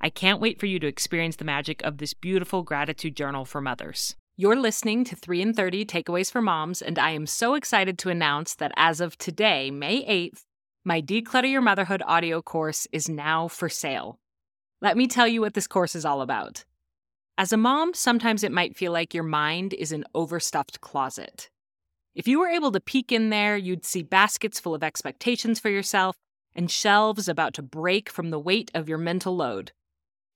I can't wait for you to experience the magic of this beautiful gratitude journal for mothers. You're listening to 3 in 30 Takeaways for Moms, and I am so excited to announce that as of today, May 8th, my Declutter Your Motherhood audio course is now for sale. Let me tell you what this course is all about. As a mom, sometimes it might feel like your mind is an overstuffed closet. If you were able to peek in there, you'd see baskets full of expectations for yourself and shelves about to break from the weight of your mental load.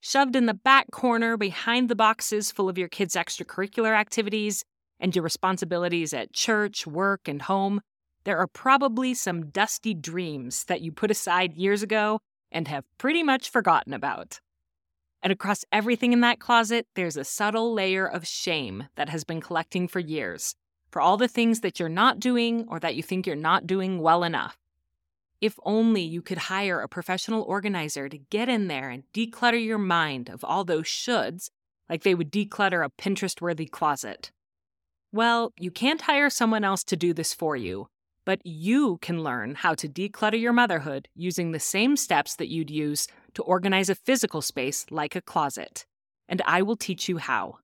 Shoved in the back corner behind the boxes full of your kids' extracurricular activities and your responsibilities at church, work, and home there are probably some dusty dreams that you put aside years ago and have pretty much forgotten about. And across everything in that closet, there's a subtle layer of shame that has been collecting for years for all the things that you're not doing or that you think you're not doing well enough. If only you could hire a professional organizer to get in there and declutter your mind of all those shoulds, like they would declutter a Pinterest worthy closet. Well, you can't hire someone else to do this for you, but you can learn how to declutter your motherhood using the same steps that you'd use to organize a physical space like a closet. And I will teach you how.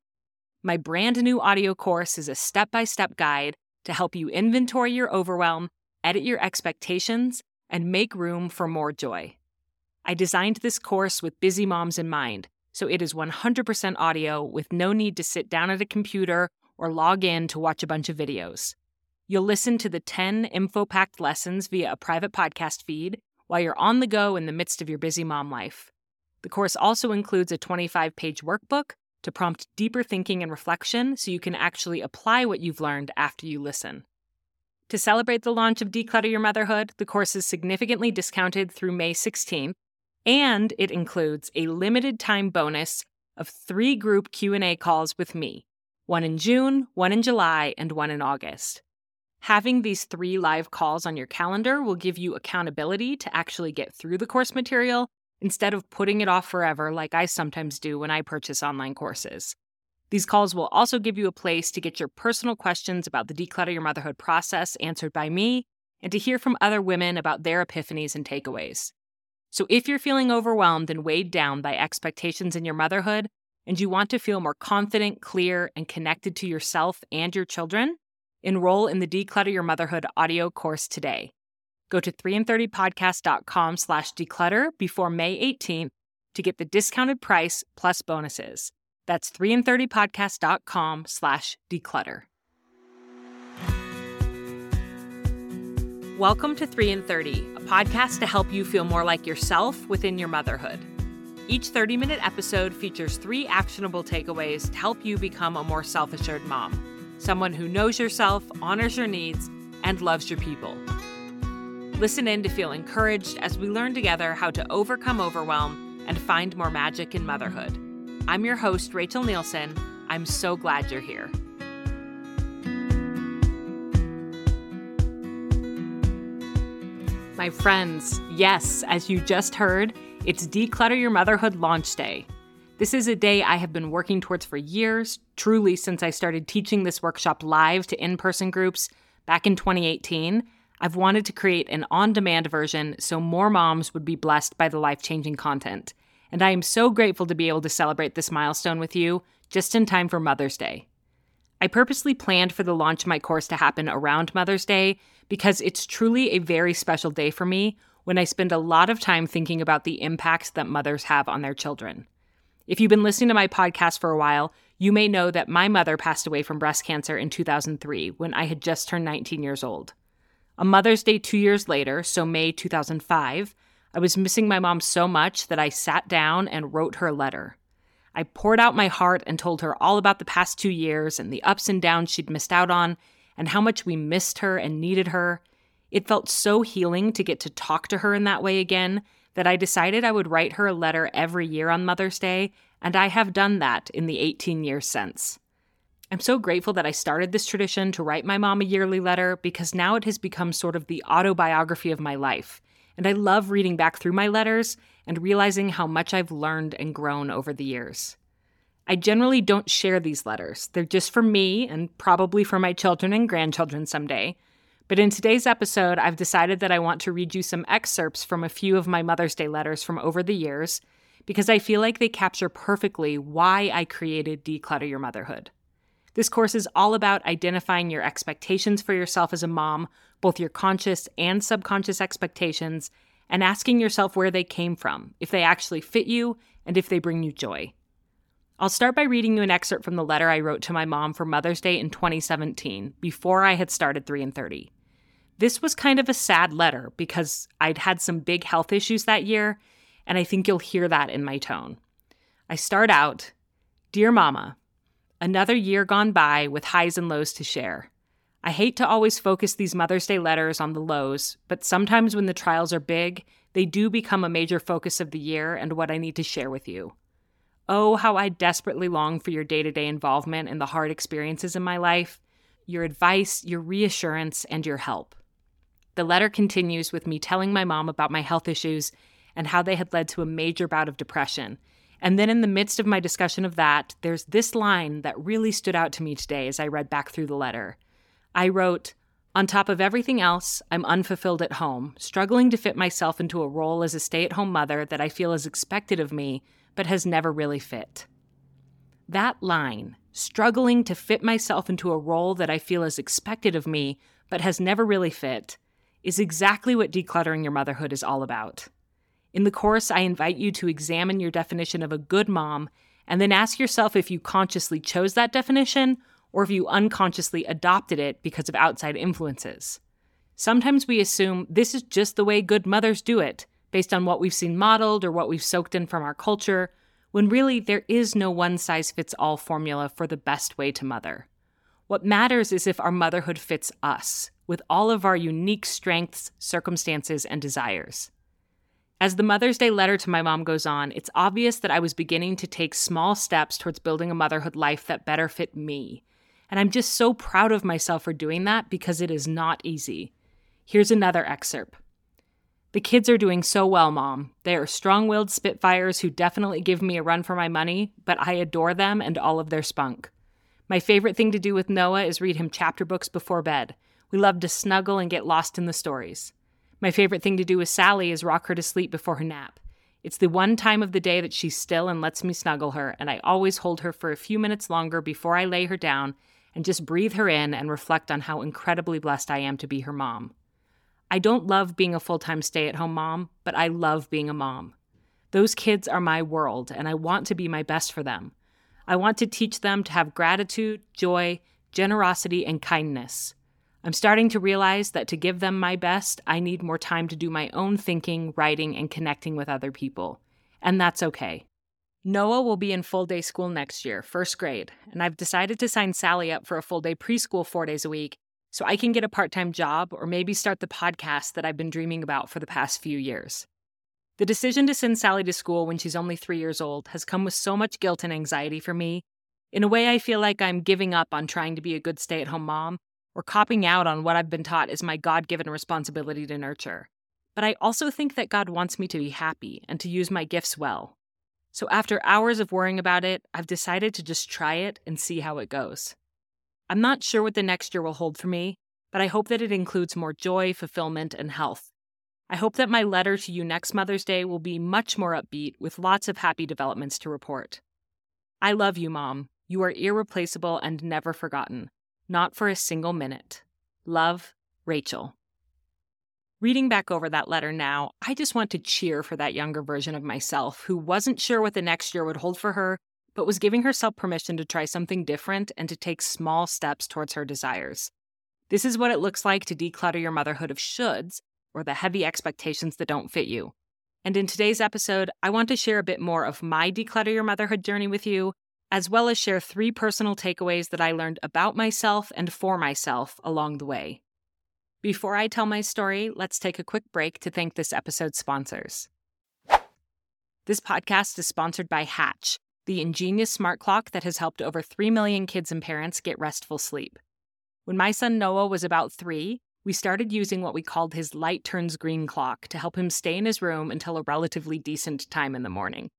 My brand new audio course is a step by step guide to help you inventory your overwhelm, edit your expectations, and make room for more joy. I designed this course with busy moms in mind, so it is 100% audio with no need to sit down at a computer or log in to watch a bunch of videos. You'll listen to the 10 info packed lessons via a private podcast feed while you're on the go in the midst of your busy mom life. The course also includes a 25 page workbook to prompt deeper thinking and reflection so you can actually apply what you've learned after you listen. To celebrate the launch of Declutter Your Motherhood, the course is significantly discounted through May 16th, and it includes a limited time bonus of 3 group Q&A calls with me, one in June, one in July, and one in August. Having these three live calls on your calendar will give you accountability to actually get through the course material instead of putting it off forever like I sometimes do when I purchase online courses. These calls will also give you a place to get your personal questions about the Declutter Your Motherhood process answered by me and to hear from other women about their epiphanies and takeaways. So, if you're feeling overwhelmed and weighed down by expectations in your motherhood, and you want to feel more confident, clear, and connected to yourself and your children, Enroll in the Declutter Your Motherhood audio course today. Go to 3in30podcast.com slash declutter before May 18th to get the discounted price plus bonuses. That's 3in30podcast.com slash declutter. Welcome to 3 in 30, a podcast to help you feel more like yourself within your motherhood. Each 30 minute episode features three actionable takeaways to help you become a more self assured mom someone who knows yourself, honors your needs, and loves your people. Listen in to feel encouraged as we learn together how to overcome overwhelm and find more magic in motherhood. I'm your host, Rachel Nielsen. I'm so glad you're here. My friends, yes, as you just heard, it's Declutter Your Motherhood launch day. This is a day I have been working towards for years, truly since I started teaching this workshop live to in person groups back in 2018. I've wanted to create an on demand version so more moms would be blessed by the life changing content. And I am so grateful to be able to celebrate this milestone with you just in time for Mother's Day. I purposely planned for the launch of my course to happen around Mother's Day because it's truly a very special day for me when I spend a lot of time thinking about the impacts that mothers have on their children. If you've been listening to my podcast for a while, you may know that my mother passed away from breast cancer in 2003 when I had just turned 19 years old. On Mother's Day two years later, so May 2005, I was missing my mom so much that I sat down and wrote her letter. I poured out my heart and told her all about the past two years and the ups and downs she'd missed out on, and how much we missed her and needed her. It felt so healing to get to talk to her in that way again that I decided I would write her a letter every year on Mother's Day, and I have done that in the 18 years since. I'm so grateful that I started this tradition to write my mom a yearly letter because now it has become sort of the autobiography of my life. And I love reading back through my letters and realizing how much I've learned and grown over the years. I generally don't share these letters. They're just for me and probably for my children and grandchildren someday. But in today's episode, I've decided that I want to read you some excerpts from a few of my Mother's Day letters from over the years because I feel like they capture perfectly why I created Declutter Your Motherhood. This course is all about identifying your expectations for yourself as a mom, both your conscious and subconscious expectations, and asking yourself where they came from, if they actually fit you, and if they bring you joy. I'll start by reading you an excerpt from the letter I wrote to my mom for Mother's Day in 2017, before I had started 3 in 30. This was kind of a sad letter because I'd had some big health issues that year, and I think you'll hear that in my tone. I start out Dear Mama, another year gone by with highs and lows to share. I hate to always focus these Mother's Day letters on the lows, but sometimes when the trials are big, they do become a major focus of the year and what I need to share with you. Oh, how I desperately long for your day to day involvement in the hard experiences in my life, your advice, your reassurance, and your help. The letter continues with me telling my mom about my health issues and how they had led to a major bout of depression. And then, in the midst of my discussion of that, there's this line that really stood out to me today as I read back through the letter. I wrote, On top of everything else, I'm unfulfilled at home, struggling to fit myself into a role as a stay at home mother that I feel is expected of me, but has never really fit. That line, struggling to fit myself into a role that I feel is expected of me, but has never really fit, is exactly what decluttering your motherhood is all about. In the course, I invite you to examine your definition of a good mom and then ask yourself if you consciously chose that definition or if you unconsciously adopted it because of outside influences. Sometimes we assume this is just the way good mothers do it, based on what we've seen modeled or what we've soaked in from our culture, when really there is no one size fits all formula for the best way to mother. What matters is if our motherhood fits us, with all of our unique strengths, circumstances, and desires. As the Mother's Day letter to my mom goes on, it's obvious that I was beginning to take small steps towards building a motherhood life that better fit me. And I'm just so proud of myself for doing that because it is not easy. Here's another excerpt. The kids are doing so well, Mom. They are strong willed Spitfires who definitely give me a run for my money, but I adore them and all of their spunk. My favorite thing to do with Noah is read him chapter books before bed. We love to snuggle and get lost in the stories. My favorite thing to do with Sally is rock her to sleep before her nap. It's the one time of the day that she's still and lets me snuggle her, and I always hold her for a few minutes longer before I lay her down and just breathe her in and reflect on how incredibly blessed I am to be her mom. I don't love being a full time stay at home mom, but I love being a mom. Those kids are my world, and I want to be my best for them. I want to teach them to have gratitude, joy, generosity, and kindness. I'm starting to realize that to give them my best, I need more time to do my own thinking, writing, and connecting with other people. And that's okay. Noah will be in full day school next year, first grade, and I've decided to sign Sally up for a full day preschool four days a week so I can get a part time job or maybe start the podcast that I've been dreaming about for the past few years. The decision to send Sally to school when she's only three years old has come with so much guilt and anxiety for me. In a way, I feel like I'm giving up on trying to be a good stay at home mom or copping out on what I've been taught is my God given responsibility to nurture. But I also think that God wants me to be happy and to use my gifts well. So after hours of worrying about it, I've decided to just try it and see how it goes. I'm not sure what the next year will hold for me, but I hope that it includes more joy, fulfillment, and health. I hope that my letter to you next Mother's Day will be much more upbeat with lots of happy developments to report. I love you, Mom. You are irreplaceable and never forgotten not for a single minute. Love, Rachel. Reading back over that letter now, I just want to cheer for that younger version of myself who wasn't sure what the next year would hold for her, but was giving herself permission to try something different and to take small steps towards her desires. This is what it looks like to declutter your motherhood of shoulds, or the heavy expectations that don't fit you. And in today's episode, I want to share a bit more of my declutter your motherhood journey with you, as well as share three personal takeaways that I learned about myself and for myself along the way. Before I tell my story, let's take a quick break to thank this episode's sponsors. This podcast is sponsored by Hatch, the ingenious smart clock that has helped over 3 million kids and parents get restful sleep. When my son Noah was about three, we started using what we called his light turns green clock to help him stay in his room until a relatively decent time in the morning.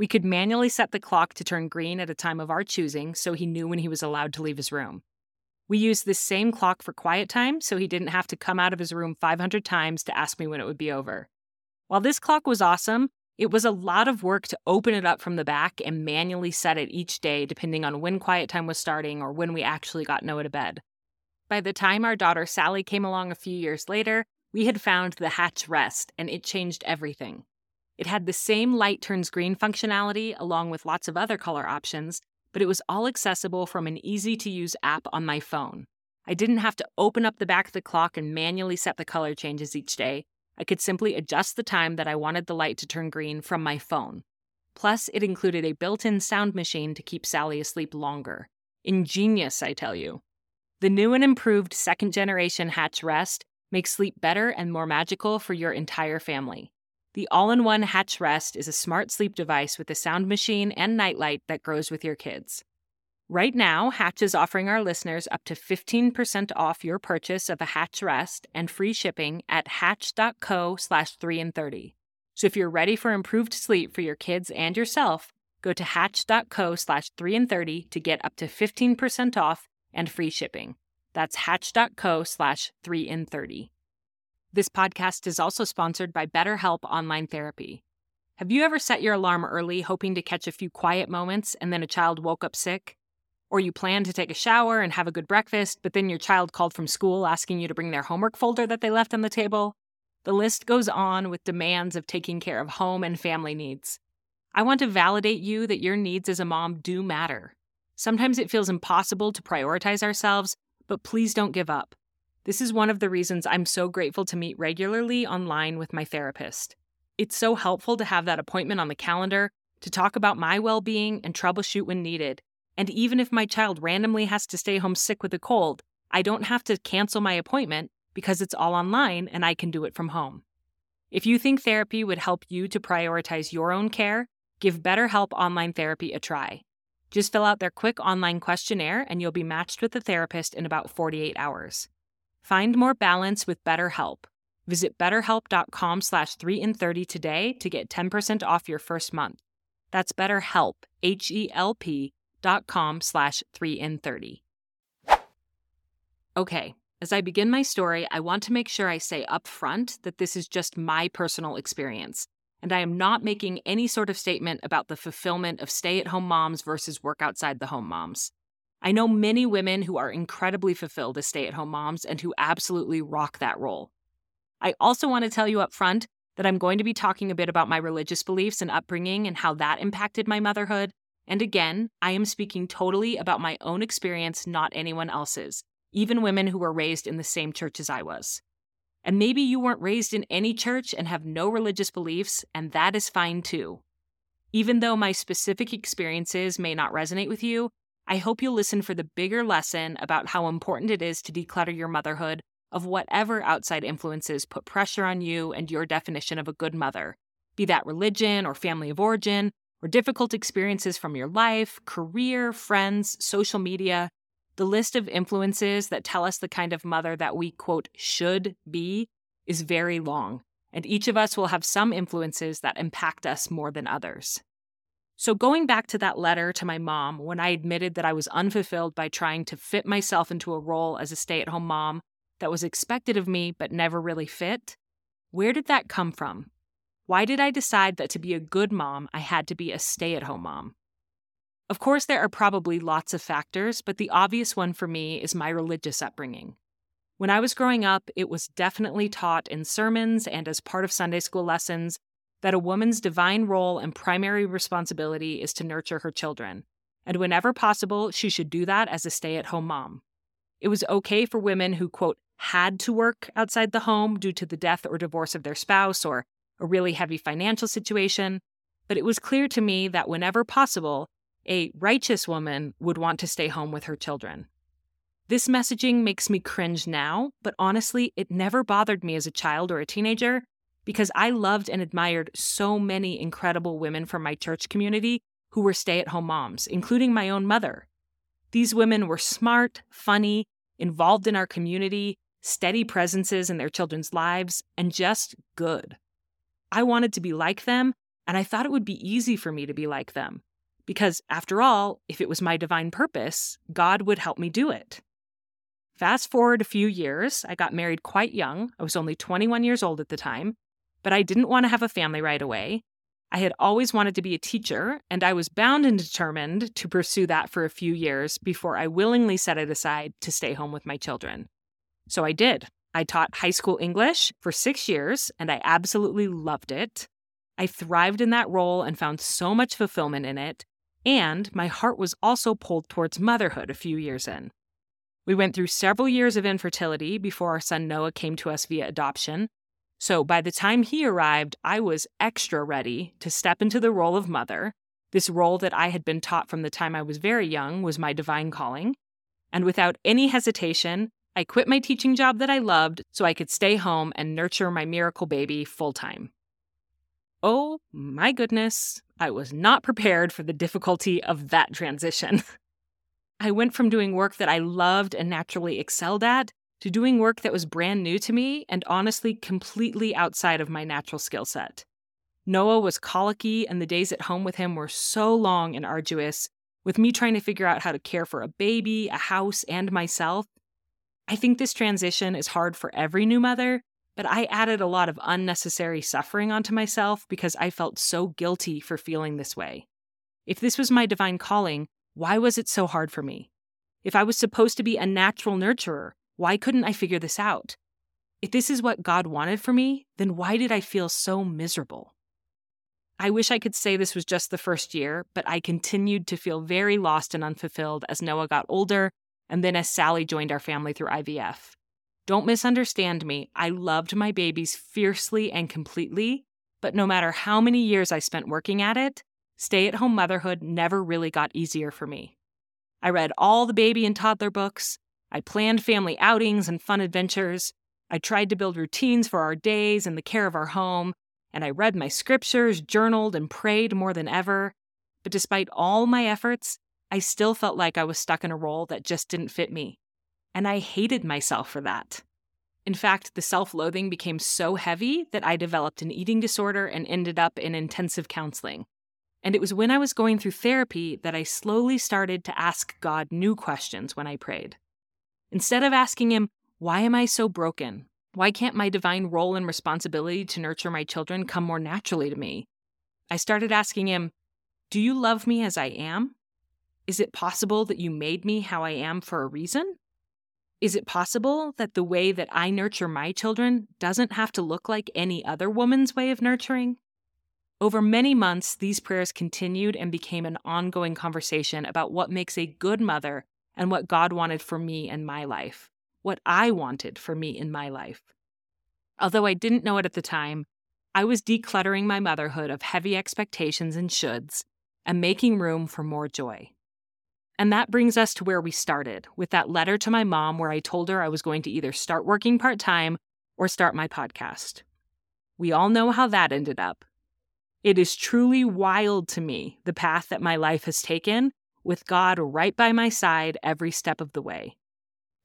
We could manually set the clock to turn green at a time of our choosing so he knew when he was allowed to leave his room. We used this same clock for quiet time so he didn't have to come out of his room 500 times to ask me when it would be over. While this clock was awesome, it was a lot of work to open it up from the back and manually set it each day depending on when quiet time was starting or when we actually got Noah to bed. By the time our daughter Sally came along a few years later, we had found the Hatch Rest and it changed everything. It had the same light turns green functionality along with lots of other color options, but it was all accessible from an easy to use app on my phone. I didn't have to open up the back of the clock and manually set the color changes each day. I could simply adjust the time that I wanted the light to turn green from my phone. Plus, it included a built in sound machine to keep Sally asleep longer. Ingenious, I tell you. The new and improved second generation Hatch Rest makes sleep better and more magical for your entire family. The all in one Hatch Rest is a smart sleep device with a sound machine and nightlight that grows with your kids. Right now, Hatch is offering our listeners up to 15% off your purchase of a Hatch Rest and free shipping at hatch.co slash 3in30. So if you're ready for improved sleep for your kids and yourself, go to hatch.co slash 3in30 to get up to 15% off and free shipping. That's hatch.co slash 3in30. This podcast is also sponsored by BetterHelp Online Therapy. Have you ever set your alarm early hoping to catch a few quiet moments and then a child woke up sick? Or you planned to take a shower and have a good breakfast, but then your child called from school asking you to bring their homework folder that they left on the table? The list goes on with demands of taking care of home and family needs. I want to validate you that your needs as a mom do matter. Sometimes it feels impossible to prioritize ourselves, but please don't give up. This is one of the reasons I'm so grateful to meet regularly online with my therapist. It's so helpful to have that appointment on the calendar to talk about my well being and troubleshoot when needed. And even if my child randomly has to stay home sick with a cold, I don't have to cancel my appointment because it's all online and I can do it from home. If you think therapy would help you to prioritize your own care, give BetterHelp Online Therapy a try. Just fill out their quick online questionnaire and you'll be matched with a therapist in about 48 hours. Find more balance with BetterHelp. Visit betterhelp.com slash 3 in 30 today to get 10% off your first month. That's betterhelp, H-E-L-P dot com slash 3 in 30. Okay, as I begin my story, I want to make sure I say up front that this is just my personal experience, and I am not making any sort of statement about the fulfillment of stay-at-home moms versus work outside the home moms. I know many women who are incredibly fulfilled as stay at home moms and who absolutely rock that role. I also want to tell you up front that I'm going to be talking a bit about my religious beliefs and upbringing and how that impacted my motherhood. And again, I am speaking totally about my own experience, not anyone else's, even women who were raised in the same church as I was. And maybe you weren't raised in any church and have no religious beliefs, and that is fine too. Even though my specific experiences may not resonate with you, I hope you'll listen for the bigger lesson about how important it is to declutter your motherhood of whatever outside influences put pressure on you and your definition of a good mother, be that religion or family of origin, or difficult experiences from your life, career, friends, social media. The list of influences that tell us the kind of mother that we, quote, should be is very long, and each of us will have some influences that impact us more than others. So, going back to that letter to my mom when I admitted that I was unfulfilled by trying to fit myself into a role as a stay at home mom that was expected of me but never really fit, where did that come from? Why did I decide that to be a good mom, I had to be a stay at home mom? Of course, there are probably lots of factors, but the obvious one for me is my religious upbringing. When I was growing up, it was definitely taught in sermons and as part of Sunday school lessons that a woman's divine role and primary responsibility is to nurture her children. And whenever possible, she should do that as a stay at home mom. It was okay for women who, quote, had to work outside the home due to the death or divorce of their spouse or a really heavy financial situation, but it was clear to me that whenever possible, a righteous woman would want to stay home with her children. This messaging makes me cringe now, but honestly, it never bothered me as a child or a teenager because I loved and admired so many incredible women from my church community who were stay at home moms, including my own mother. These women were smart, funny, involved in our community, steady presences in their children's lives, and just good. I wanted to be like them, and I thought it would be easy for me to be like them. Because, after all, if it was my divine purpose, God would help me do it. Fast forward a few years, I got married quite young. I was only 21 years old at the time, but I didn't want to have a family right away. I had always wanted to be a teacher, and I was bound and determined to pursue that for a few years before I willingly set it aside to stay home with my children. So I did. I taught high school English for six years, and I absolutely loved it. I thrived in that role and found so much fulfillment in it, and my heart was also pulled towards motherhood a few years in. We went through several years of infertility before our son Noah came to us via adoption, so by the time he arrived, I was extra ready to step into the role of mother. This role that I had been taught from the time I was very young was my divine calling. And without any hesitation, I quit my teaching job that I loved so I could stay home and nurture my miracle baby full time. Oh my goodness, I was not prepared for the difficulty of that transition. I went from doing work that I loved and naturally excelled at to doing work that was brand new to me and honestly completely outside of my natural skill set. Noah was colicky, and the days at home with him were so long and arduous, with me trying to figure out how to care for a baby, a house, and myself. I think this transition is hard for every new mother, but I added a lot of unnecessary suffering onto myself because I felt so guilty for feeling this way. If this was my divine calling, why was it so hard for me? If I was supposed to be a natural nurturer, why couldn't I figure this out? If this is what God wanted for me, then why did I feel so miserable? I wish I could say this was just the first year, but I continued to feel very lost and unfulfilled as Noah got older and then as Sally joined our family through IVF. Don't misunderstand me, I loved my babies fiercely and completely, but no matter how many years I spent working at it, stay at home motherhood never really got easier for me. I read all the baby and toddler books, I planned family outings and fun adventures. I tried to build routines for our days and the care of our home, and I read my scriptures, journaled, and prayed more than ever. But despite all my efforts, I still felt like I was stuck in a role that just didn't fit me. And I hated myself for that. In fact, the self loathing became so heavy that I developed an eating disorder and ended up in intensive counseling. And it was when I was going through therapy that I slowly started to ask God new questions when I prayed. Instead of asking him, Why am I so broken? Why can't my divine role and responsibility to nurture my children come more naturally to me? I started asking him, Do you love me as I am? Is it possible that you made me how I am for a reason? Is it possible that the way that I nurture my children doesn't have to look like any other woman's way of nurturing? Over many months, these prayers continued and became an ongoing conversation about what makes a good mother and what God wanted for me and my life, what I wanted for me in my life. Although I didn't know it at the time, I was decluttering my motherhood of heavy expectations and shoulds and making room for more joy. And that brings us to where we started with that letter to my mom where I told her I was going to either start working part time or start my podcast. We all know how that ended up. It is truly wild to me the path that my life has taken with God right by my side every step of the way.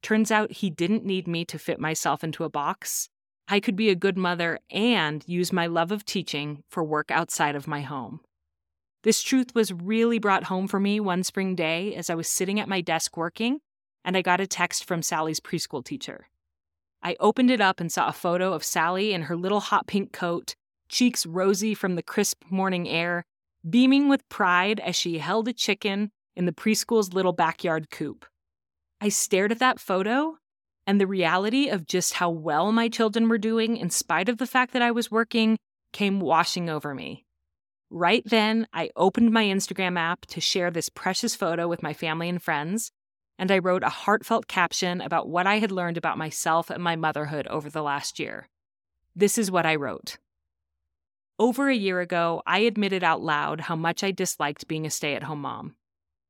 Turns out he didn't need me to fit myself into a box. I could be a good mother and use my love of teaching for work outside of my home. This truth was really brought home for me one spring day as I was sitting at my desk working, and I got a text from Sally's preschool teacher. I opened it up and saw a photo of Sally in her little hot pink coat, cheeks rosy from the crisp morning air, beaming with pride as she held a chicken in the preschool's little backyard coop. I stared at that photo, and the reality of just how well my children were doing, in spite of the fact that I was working, came washing over me. Right then, I opened my Instagram app to share this precious photo with my family and friends, and I wrote a heartfelt caption about what I had learned about myself and my motherhood over the last year. This is what I wrote. Over a year ago, I admitted out loud how much I disliked being a stay at home mom.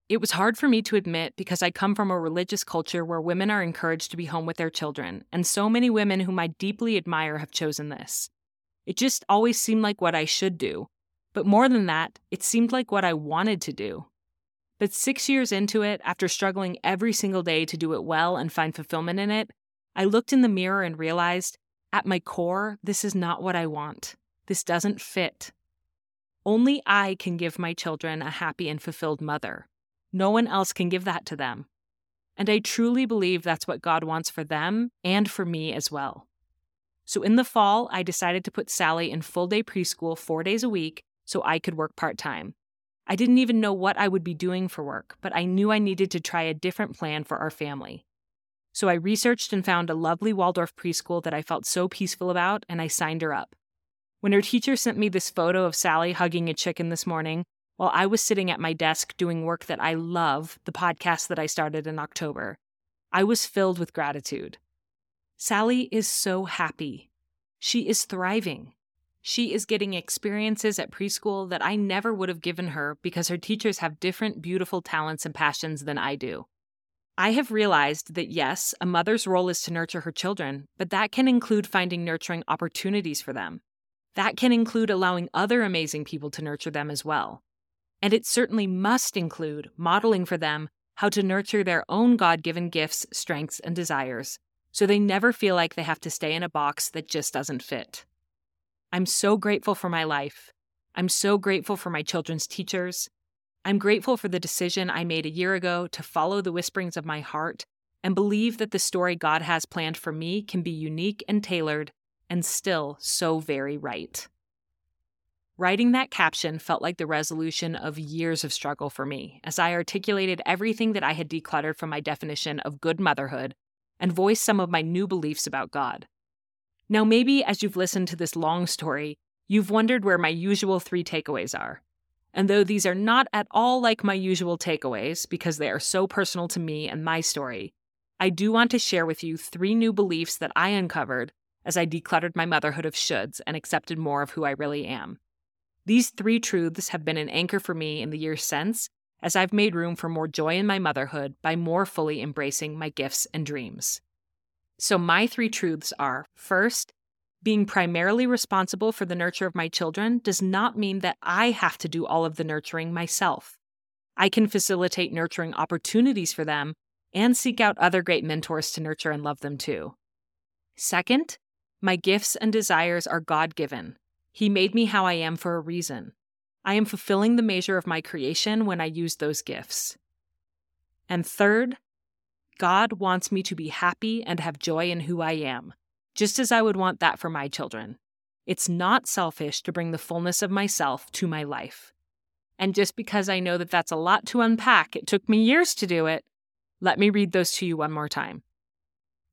It was hard for me to admit because I come from a religious culture where women are encouraged to be home with their children, and so many women whom I deeply admire have chosen this. It just always seemed like what I should do. But more than that, it seemed like what I wanted to do. But six years into it, after struggling every single day to do it well and find fulfillment in it, I looked in the mirror and realized at my core, this is not what I want. This doesn't fit. Only I can give my children a happy and fulfilled mother. No one else can give that to them. And I truly believe that's what God wants for them and for me as well. So in the fall, I decided to put Sally in full day preschool four days a week so I could work part time. I didn't even know what I would be doing for work, but I knew I needed to try a different plan for our family. So I researched and found a lovely Waldorf preschool that I felt so peaceful about, and I signed her up. When her teacher sent me this photo of Sally hugging a chicken this morning, while I was sitting at my desk doing work that I love, the podcast that I started in October, I was filled with gratitude. Sally is so happy. She is thriving. She is getting experiences at preschool that I never would have given her because her teachers have different beautiful talents and passions than I do. I have realized that yes, a mother's role is to nurture her children, but that can include finding nurturing opportunities for them. That can include allowing other amazing people to nurture them as well. And it certainly must include modeling for them how to nurture their own God given gifts, strengths, and desires so they never feel like they have to stay in a box that just doesn't fit. I'm so grateful for my life. I'm so grateful for my children's teachers. I'm grateful for the decision I made a year ago to follow the whisperings of my heart and believe that the story God has planned for me can be unique and tailored and still so very right. Writing that caption felt like the resolution of years of struggle for me as I articulated everything that I had decluttered from my definition of good motherhood and voiced some of my new beliefs about God. Now, maybe as you've listened to this long story, you've wondered where my usual three takeaways are. And though these are not at all like my usual takeaways because they are so personal to me and my story, I do want to share with you three new beliefs that I uncovered as I decluttered my motherhood of shoulds and accepted more of who I really am. These three truths have been an anchor for me in the years since as I've made room for more joy in my motherhood by more fully embracing my gifts and dreams. So, my three truths are first, being primarily responsible for the nurture of my children does not mean that I have to do all of the nurturing myself. I can facilitate nurturing opportunities for them and seek out other great mentors to nurture and love them too. Second, my gifts and desires are God given. He made me how I am for a reason. I am fulfilling the measure of my creation when I use those gifts. And third, God wants me to be happy and have joy in who I am, just as I would want that for my children. It's not selfish to bring the fullness of myself to my life. And just because I know that that's a lot to unpack, it took me years to do it, let me read those to you one more time.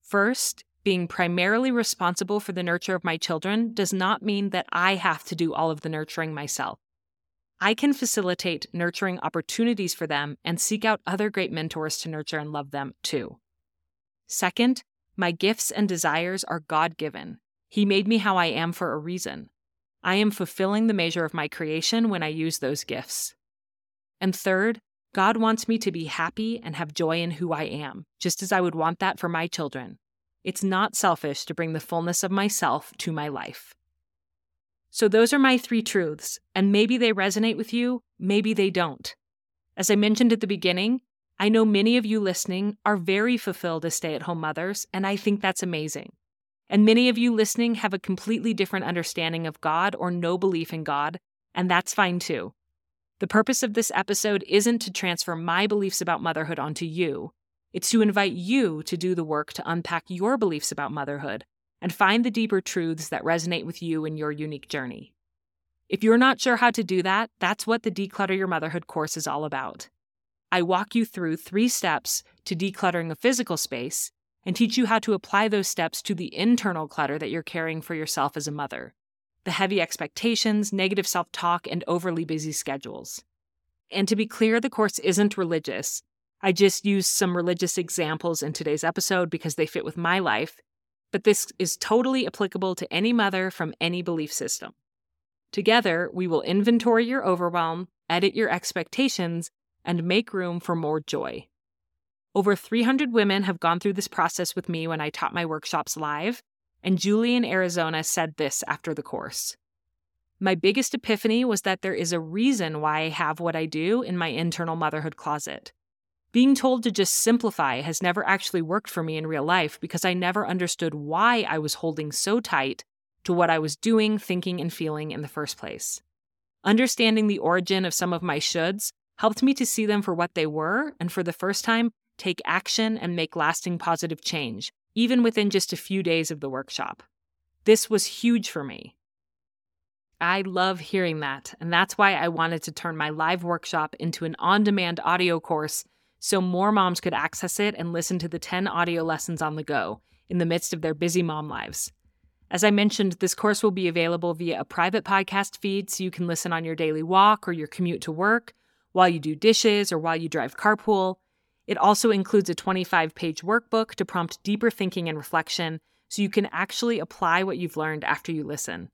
First, being primarily responsible for the nurture of my children does not mean that I have to do all of the nurturing myself. I can facilitate nurturing opportunities for them and seek out other great mentors to nurture and love them too. Second, my gifts and desires are God given. He made me how I am for a reason. I am fulfilling the measure of my creation when I use those gifts. And third, God wants me to be happy and have joy in who I am, just as I would want that for my children. It's not selfish to bring the fullness of myself to my life. So, those are my three truths, and maybe they resonate with you, maybe they don't. As I mentioned at the beginning, I know many of you listening are very fulfilled as stay at home mothers, and I think that's amazing. And many of you listening have a completely different understanding of God or no belief in God, and that's fine too. The purpose of this episode isn't to transfer my beliefs about motherhood onto you, it's to invite you to do the work to unpack your beliefs about motherhood and find the deeper truths that resonate with you in your unique journey. If you're not sure how to do that, that's what the Declutter Your Motherhood course is all about. I walk you through three steps to decluttering a physical space and teach you how to apply those steps to the internal clutter that you're carrying for yourself as a mother the heavy expectations, negative self talk, and overly busy schedules. And to be clear, the course isn't religious. I just used some religious examples in today's episode because they fit with my life, but this is totally applicable to any mother from any belief system. Together, we will inventory your overwhelm, edit your expectations, and make room for more joy. Over 300 women have gone through this process with me when I taught my workshops live, and Julie in Arizona said this after the course. My biggest epiphany was that there is a reason why I have what I do in my internal motherhood closet. Being told to just simplify has never actually worked for me in real life because I never understood why I was holding so tight to what I was doing, thinking, and feeling in the first place. Understanding the origin of some of my shoulds helped me to see them for what they were, and for the first time, take action and make lasting positive change, even within just a few days of the workshop. This was huge for me. I love hearing that, and that's why I wanted to turn my live workshop into an on demand audio course so more moms could access it and listen to the 10 audio lessons on the go in the midst of their busy mom lives. As I mentioned, this course will be available via a private podcast feed so you can listen on your daily walk or your commute to work, while you do dishes, or while you drive carpool. It also includes a 25 page workbook to prompt deeper thinking and reflection so you can actually apply what you've learned after you listen.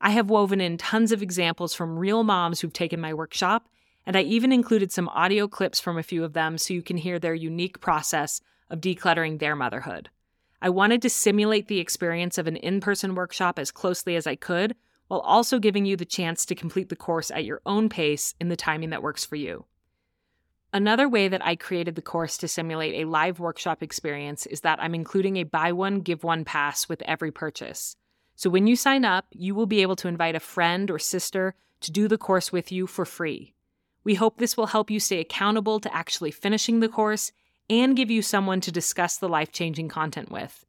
I have woven in tons of examples from real moms who've taken my workshop, and I even included some audio clips from a few of them so you can hear their unique process of decluttering their motherhood. I wanted to simulate the experience of an in person workshop as closely as I could, while also giving you the chance to complete the course at your own pace in the timing that works for you. Another way that I created the course to simulate a live workshop experience is that I'm including a buy one, give one pass with every purchase. So when you sign up, you will be able to invite a friend or sister to do the course with you for free. We hope this will help you stay accountable to actually finishing the course and give you someone to discuss the life changing content with.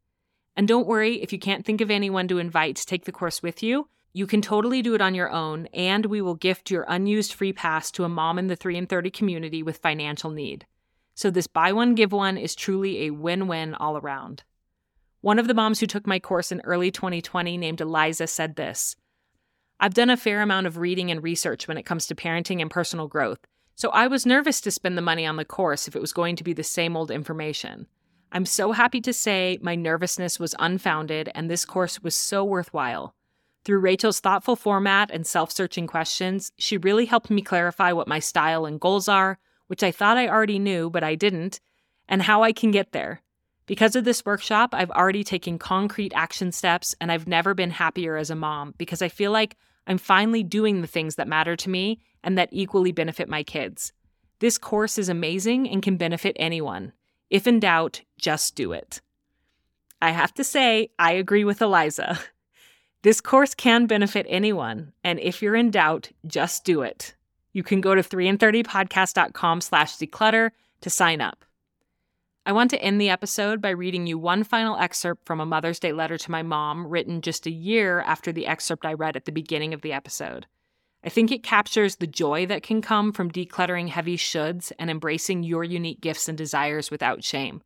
And don't worry if you can't think of anyone to invite to take the course with you. You can totally do it on your own, and we will gift your unused free pass to a mom in the 3 in 30 community with financial need. So, this buy one, give one is truly a win win all around. One of the moms who took my course in early 2020, named Eliza, said this I've done a fair amount of reading and research when it comes to parenting and personal growth, so I was nervous to spend the money on the course if it was going to be the same old information. I'm so happy to say my nervousness was unfounded and this course was so worthwhile. Through Rachel's thoughtful format and self searching questions, she really helped me clarify what my style and goals are, which I thought I already knew, but I didn't, and how I can get there. Because of this workshop, I've already taken concrete action steps and I've never been happier as a mom because I feel like I'm finally doing the things that matter to me and that equally benefit my kids. This course is amazing and can benefit anyone. If in doubt, just do it. I have to say, I agree with Eliza. This course can benefit anyone, and if you're in doubt, just do it. You can go to 3in30podcast.com slash declutter to sign up. I want to end the episode by reading you one final excerpt from a Mother's Day letter to my mom, written just a year after the excerpt I read at the beginning of the episode. I think it captures the joy that can come from decluttering heavy shoulds and embracing your unique gifts and desires without shame.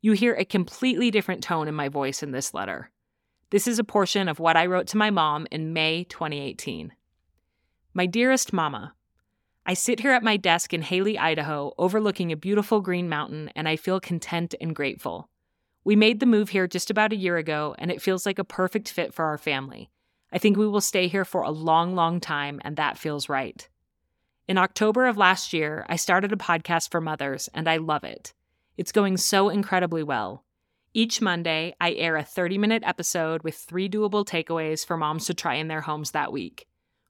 You hear a completely different tone in my voice in this letter. This is a portion of what I wrote to my mom in May 2018. My dearest mama, I sit here at my desk in Hailey, Idaho, overlooking a beautiful green mountain, and I feel content and grateful. We made the move here just about a year ago, and it feels like a perfect fit for our family. I think we will stay here for a long, long time, and that feels right. In October of last year, I started a podcast for mothers, and I love it. It's going so incredibly well. Each Monday, I air a 30 minute episode with three doable takeaways for moms to try in their homes that week.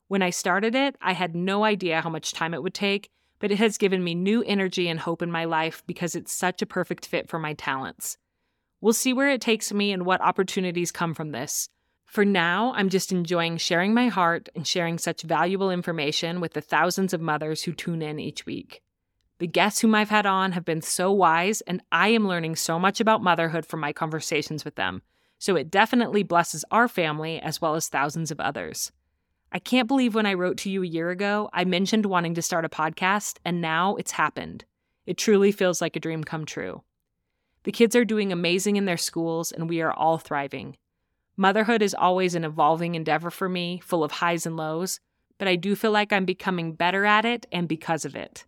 When I started it, I had no idea how much time it would take, but it has given me new energy and hope in my life because it's such a perfect fit for my talents. We'll see where it takes me and what opportunities come from this. For now, I'm just enjoying sharing my heart and sharing such valuable information with the thousands of mothers who tune in each week. The guests whom I've had on have been so wise, and I am learning so much about motherhood from my conversations with them. So it definitely blesses our family as well as thousands of others. I can't believe when I wrote to you a year ago, I mentioned wanting to start a podcast, and now it's happened. It truly feels like a dream come true. The kids are doing amazing in their schools, and we are all thriving. Motherhood is always an evolving endeavor for me, full of highs and lows, but I do feel like I'm becoming better at it and because of it.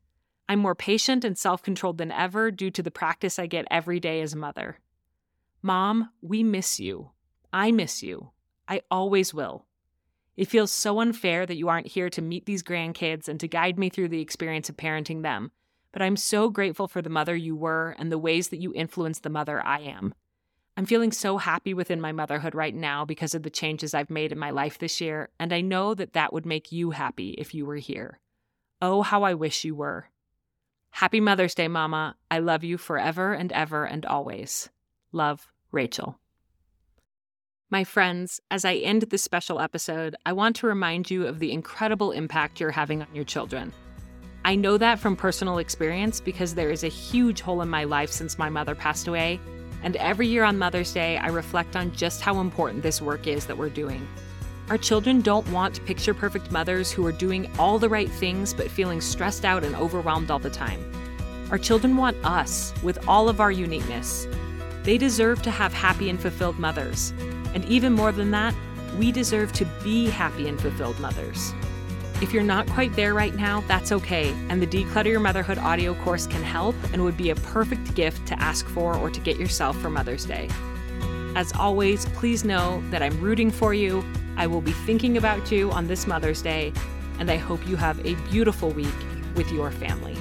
I'm more patient and self controlled than ever due to the practice I get every day as a mother. Mom, we miss you. I miss you. I always will. It feels so unfair that you aren't here to meet these grandkids and to guide me through the experience of parenting them, but I'm so grateful for the mother you were and the ways that you influenced the mother I am. I'm feeling so happy within my motherhood right now because of the changes I've made in my life this year, and I know that that would make you happy if you were here. Oh, how I wish you were. Happy Mother's Day, Mama. I love you forever and ever and always. Love, Rachel. My friends, as I end this special episode, I want to remind you of the incredible impact you're having on your children. I know that from personal experience because there is a huge hole in my life since my mother passed away, and every year on Mother's Day, I reflect on just how important this work is that we're doing. Our children don't want picture perfect mothers who are doing all the right things but feeling stressed out and overwhelmed all the time. Our children want us with all of our uniqueness. They deserve to have happy and fulfilled mothers. And even more than that, we deserve to be happy and fulfilled mothers. If you're not quite there right now, that's okay, and the Declutter Your Motherhood audio course can help and would be a perfect gift to ask for or to get yourself for Mother's Day. As always, please know that I'm rooting for you. I will be thinking about you on this Mother's Day, and I hope you have a beautiful week with your family.